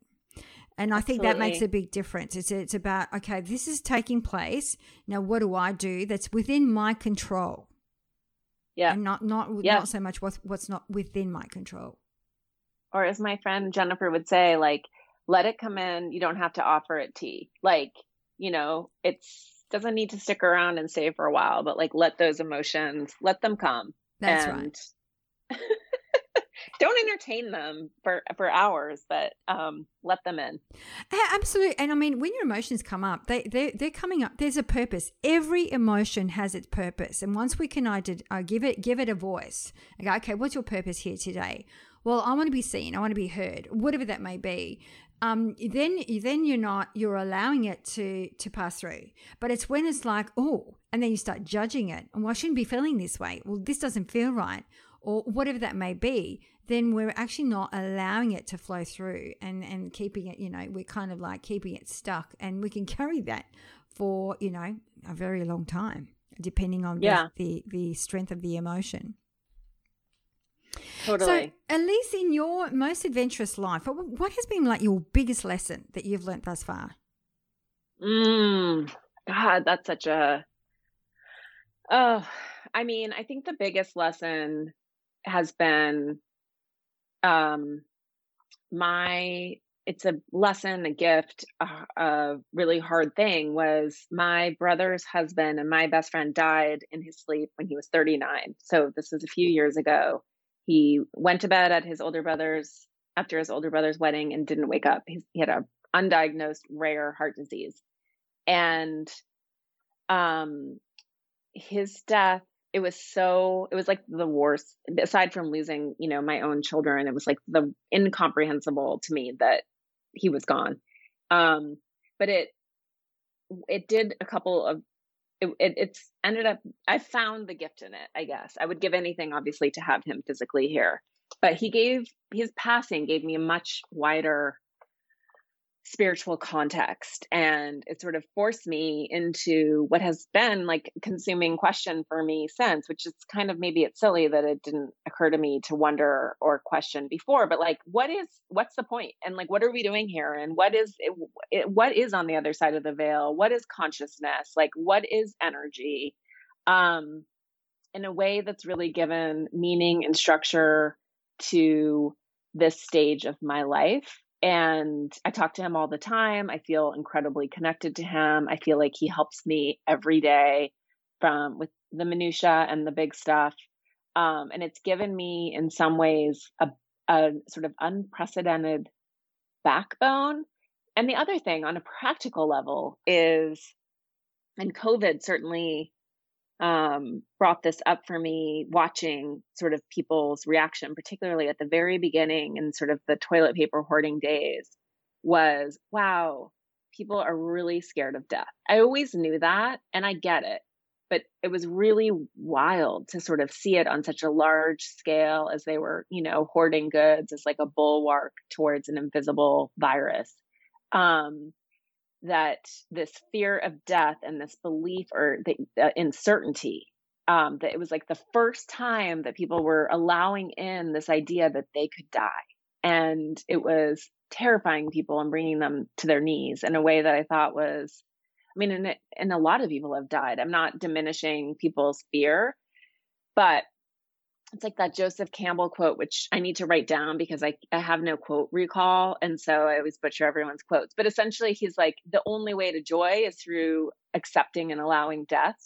And I think Absolutely. that makes a big difference. It's it's about okay, this is taking place. Now, what do I do that's within my control? Yeah, and not not yeah. not so much what's what's not within my control. Or as my friend Jennifer would say, like, let it come in. You don't have to offer it tea. Like, you know, it's doesn't need to stick around and stay for a while, but like let those emotions, let them come. That's and right. don't entertain them for for hours, but um, let them in. Absolutely, and I mean, when your emotions come up, they they they're coming up. There's a purpose. Every emotion has its purpose, and once we can i did i give it give it a voice, I go, okay, what's your purpose here today? Well, I want to be seen. I want to be heard, whatever that may be um, then then you're not you're allowing it to to pass through. But it's when it's like oh, and then you start judging it. And well, I shouldn't be feeling this way. Well, this doesn't feel right, or whatever that may be. Then we're actually not allowing it to flow through and and keeping it. You know, we're kind of like keeping it stuck, and we can carry that for you know a very long time, depending on yeah. the, the the strength of the emotion. Totally. So, Elise, in your most adventurous life, what has been like your biggest lesson that you've learned thus far? Mm, God, that's such a. Oh, I mean, I think the biggest lesson has been um my it's a lesson, a gift, a, a, really hard thing was my brother's husband and my best friend died in his sleep when he was 39. So this was a few years ago. He went to bed at his older brother's after his older brother's wedding and didn't wake up. He, he had a undiagnosed rare heart disease, and um, his death. It was so. It was like the worst. Aside from losing, you know, my own children, it was like the incomprehensible to me that he was gone. Um, but it it did a couple of it, it, it's ended up i found the gift in it i guess. I would give anything obviously to have him physically here. But he gave his passing gave me a much wider spiritual context and it sort of forced me into what has been like consuming question for me since which is kind of maybe it's silly that it didn't occur to me to wonder or question before but like what is what's the point? And like what are we doing here? And what is it, it, what is on the other side of the veil? What is consciousness? Like what is energy? Um in a way that's really given meaning and structure to this stage of my life and I talk to him all the time. I feel incredibly connected to him. I feel like he helps me every day from with the minutia and the big stuff. Um, and it's given me, in some ways, a, a sort of unprecedented backbone. And the other thing, on a practical level, is, and COVID certainly um, brought this up for me watching sort of people's reaction, particularly at the very beginning and sort of the toilet paper hoarding days, was wow, people are really scared of death. I always knew that and I get it, but it was really wild to sort of see it on such a large scale as they were, you know, hoarding goods as like a bulwark towards an invisible virus. Um, that this fear of death and this belief or the uh, uncertainty um, that it was like the first time that people were allowing in this idea that they could die and it was terrifying people and bringing them to their knees in a way that I thought was, I mean, and, and a lot of people have died. I'm not diminishing people's fear, but it's like that Joseph Campbell quote, which I need to write down because I, I have no quote recall. And so I always butcher everyone's quotes. But essentially, he's like, the only way to joy is through accepting and allowing death.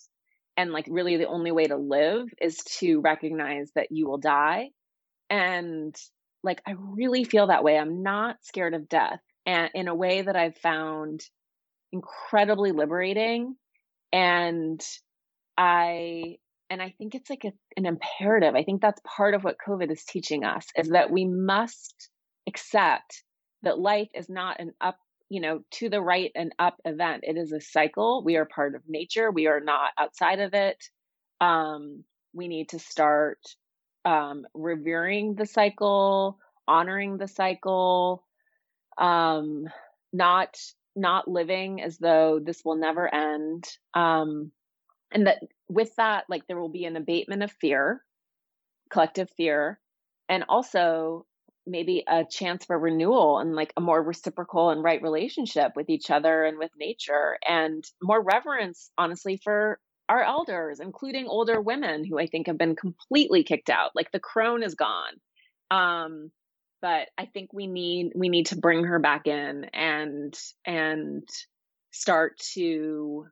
And like, really, the only way to live is to recognize that you will die. And like, I really feel that way. I'm not scared of death. And in a way that I've found incredibly liberating. And I and I think it's like a, an imperative. I think that's part of what COVID is teaching us is that we must accept that life is not an up, you know, to the right and up event. It is a cycle. We are part of nature. We are not outside of it. Um, we need to start um, revering the cycle, honoring the cycle, um, not not living as though this will never end. Um, and that with that like there will be an abatement of fear collective fear and also maybe a chance for renewal and like a more reciprocal and right relationship with each other and with nature and more reverence honestly for our elders including older women who i think have been completely kicked out like the crone is gone. Um but i think we need we need to bring her back in and and start to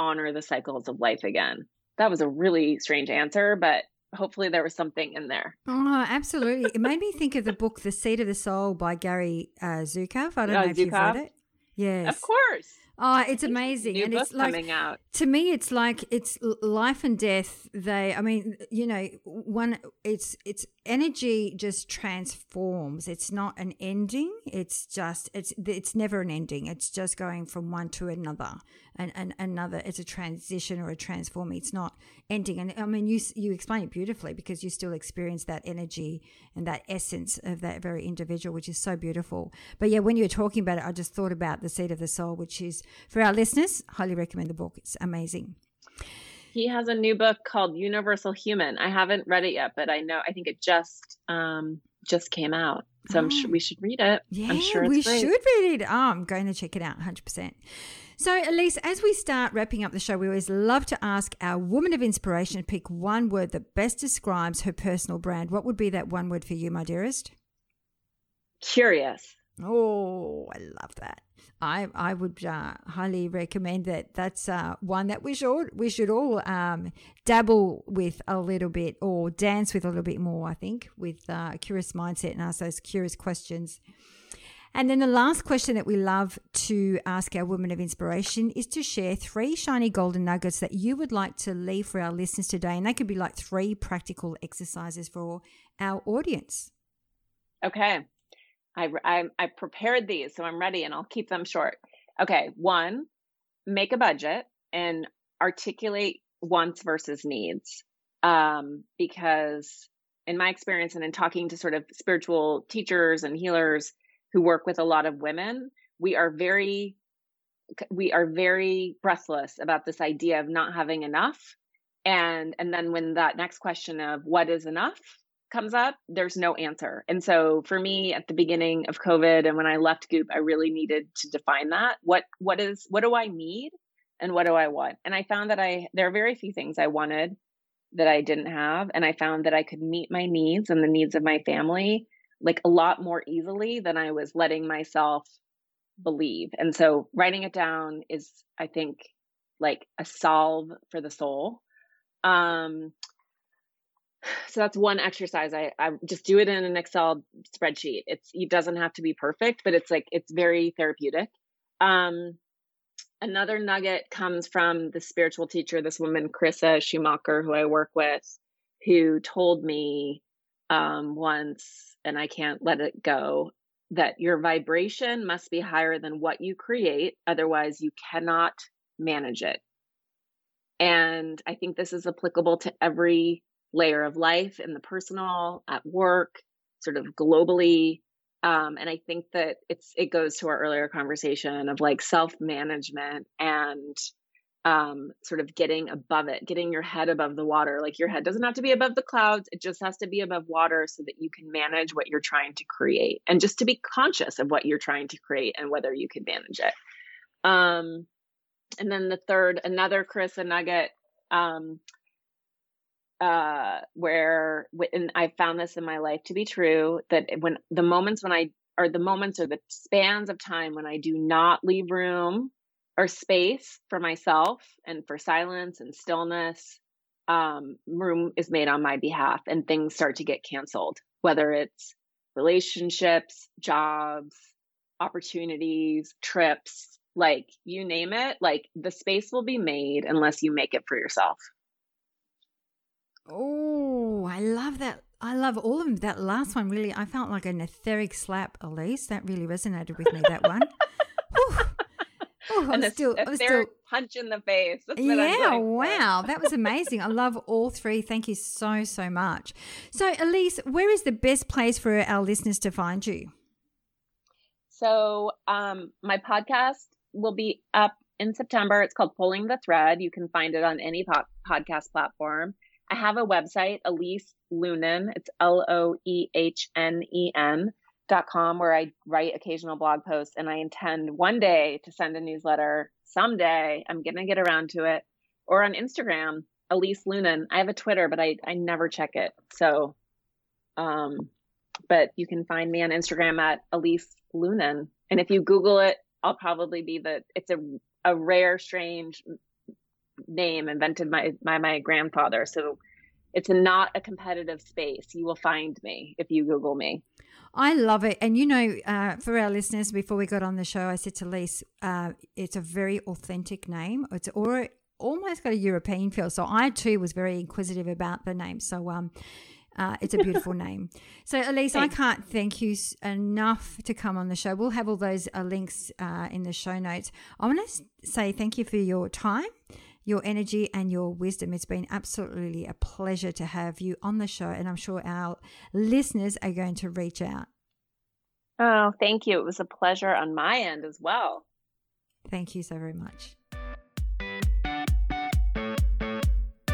honor the cycles of life again. That was a really strange answer, but hopefully there was something in there. Oh, absolutely. it made me think of the book The Seat of the Soul by Gary uh, Zukav. I don't oh, know if Zukav? you've read it. Yes. Of course. Oh, it's amazing, New and it's like coming out. to me, it's like it's life and death. They, I mean, you know, one, it's it's energy just transforms. It's not an ending. It's just it's it's never an ending. It's just going from one to another and, and another. It's a transition or a transforming. It's not ending. And I mean, you you explain it beautifully because you still experience that energy and that essence of that very individual, which is so beautiful. But yeah, when you were talking about it, I just thought about the seat of the soul, which is for our listeners. Highly recommend the book. It's amazing. He has a new book called Universal Human. I haven't read it yet, but I know I think it just um, just came out. So oh. I'm sure we should read it. Yeah, I'm sure we great. should read it. Oh, I'm going to check it out 100%. So, Elise, as we start wrapping up the show, we always love to ask our woman of inspiration to pick one word that best describes her personal brand. What would be that one word for you, my dearest? Curious. Oh, I love that. I I would uh, highly recommend that. That's uh, one that we should we should all um, dabble with a little bit or dance with a little bit more. I think with uh, a curious mindset and ask those curious questions. And then the last question that we love to ask our women of inspiration is to share three shiny golden nuggets that you would like to leave for our listeners today, and they could be like three practical exercises for our audience. Okay. I, I, I prepared these, so I'm ready and I'll keep them short. Okay. One, make a budget and articulate wants versus needs. Um, because in my experience and in talking to sort of spiritual teachers and healers who work with a lot of women, we are very we are very breathless about this idea of not having enough and and then when that next question of what is enough comes up, there's no answer. And so for me at the beginning of COVID and when I left Goop, I really needed to define that. What what is what do I need and what do I want? And I found that I there are very few things I wanted that I didn't have and I found that I could meet my needs and the needs of my family like a lot more easily than I was letting myself believe. And so writing it down is I think like a solve for the soul. Um so that's one exercise. I, I just do it in an excel spreadsheet. It's it doesn't have to be perfect but it's like it's very therapeutic. Um another nugget comes from the spiritual teacher this woman Carissa Schumacher who i work with who told me um once and i can't let it go that your vibration must be higher than what you create otherwise you cannot manage it. And i think this is applicable to every layer of life in the personal, at work, sort of globally. Um, and I think that it's it goes to our earlier conversation of like self management and um, sort of getting above it, getting your head above the water. Like your head doesn't have to be above the clouds, it just has to be above water so that you can manage what you're trying to create and just to be conscious of what you're trying to create and whether you can manage it. Um, and then the third, another Carissa nugget, um, uh, where, and I found this in my life to be true that when the moments when I, or the moments or the spans of time when I do not leave room or space for myself and for silence and stillness, um, room is made on my behalf and things start to get canceled, whether it's relationships, jobs, opportunities, trips, like you name it, like the space will be made unless you make it for yourself. Oh, I love that. I love all of them. That last one really, I felt like an etheric slap, Elise. That really resonated with me, that one. Oh, I'm still, still punch in the face. yeah, wow, that was amazing. I love all three. Thank you so so much. So, Elise, where is the best place for our listeners to find you? So, um, my podcast will be up in September. It's called Pulling the Thread. You can find it on any po- podcast platform. I have a website, Elise Loehnen. It's L O E H N E N dot com where I write occasional blog posts and I intend one day to send a newsletter someday. I'm going to get around to it or on Instagram, Elise Loehnen. I have a Twitter, but I, I never check it. So, um, but you can find me on Instagram at Elise Loehnen. And if you Google it, I'll probably be the, it's a, a rare, strange name invented by, by my grandfather. So it's not a competitive space. You will find me if you Google me. I love it. And you know, uh, for our listeners, before we got on the show, I said to Lise, uh, it's a very authentic name. It's or, almost got a European feel. So I too was very inquisitive about the name. So, um, uh, it's a beautiful name. So, Elise, Thanks. I can't thank you enough to come on the show. We'll have all those uh, links uh, in the show notes. I want to say thank you for your time, your energy, and your wisdom. It's been absolutely a pleasure to have you on the show, and I'm sure our listeners are going to reach out. Oh, thank you. It was a pleasure on my end as well. Thank you so very much.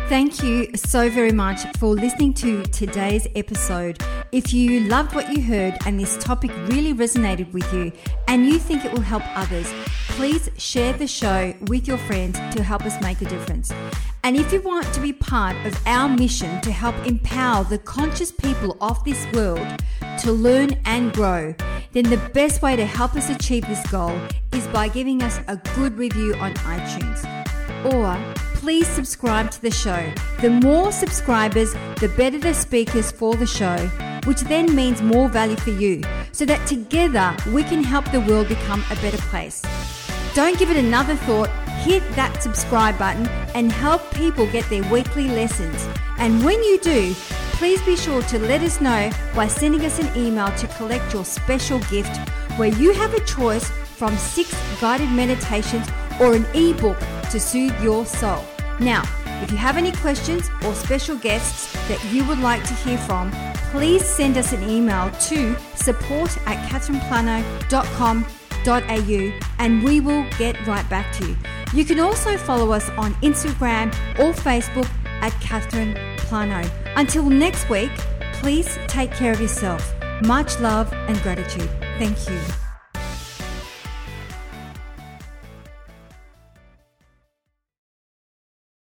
Thank you so very much for listening to today's episode. If you loved what you heard and this topic really resonated with you and you think it will help others, please share the show with your friends to help us make a difference. And if you want to be part of our mission to help empower the conscious people of this world to learn and grow, then the best way to help us achieve this goal is by giving us a good review on iTunes. Or please subscribe to the show. The more subscribers, the better the speakers for the show, which then means more value for you, so that together we can help the world become a better place. Don't give it another thought, hit that subscribe button and help people get their weekly lessons. And when you do, please be sure to let us know by sending us an email to collect your special gift where you have a choice from six guided meditations or an ebook to soothe your soul. Now, if you have any questions or special guests that you would like to hear from, please send us an email to support at catherineplano.com.au and we will get right back to you. You can also follow us on Instagram or Facebook at Catherine Plano. Until next week, please take care of yourself. Much love and gratitude. Thank you.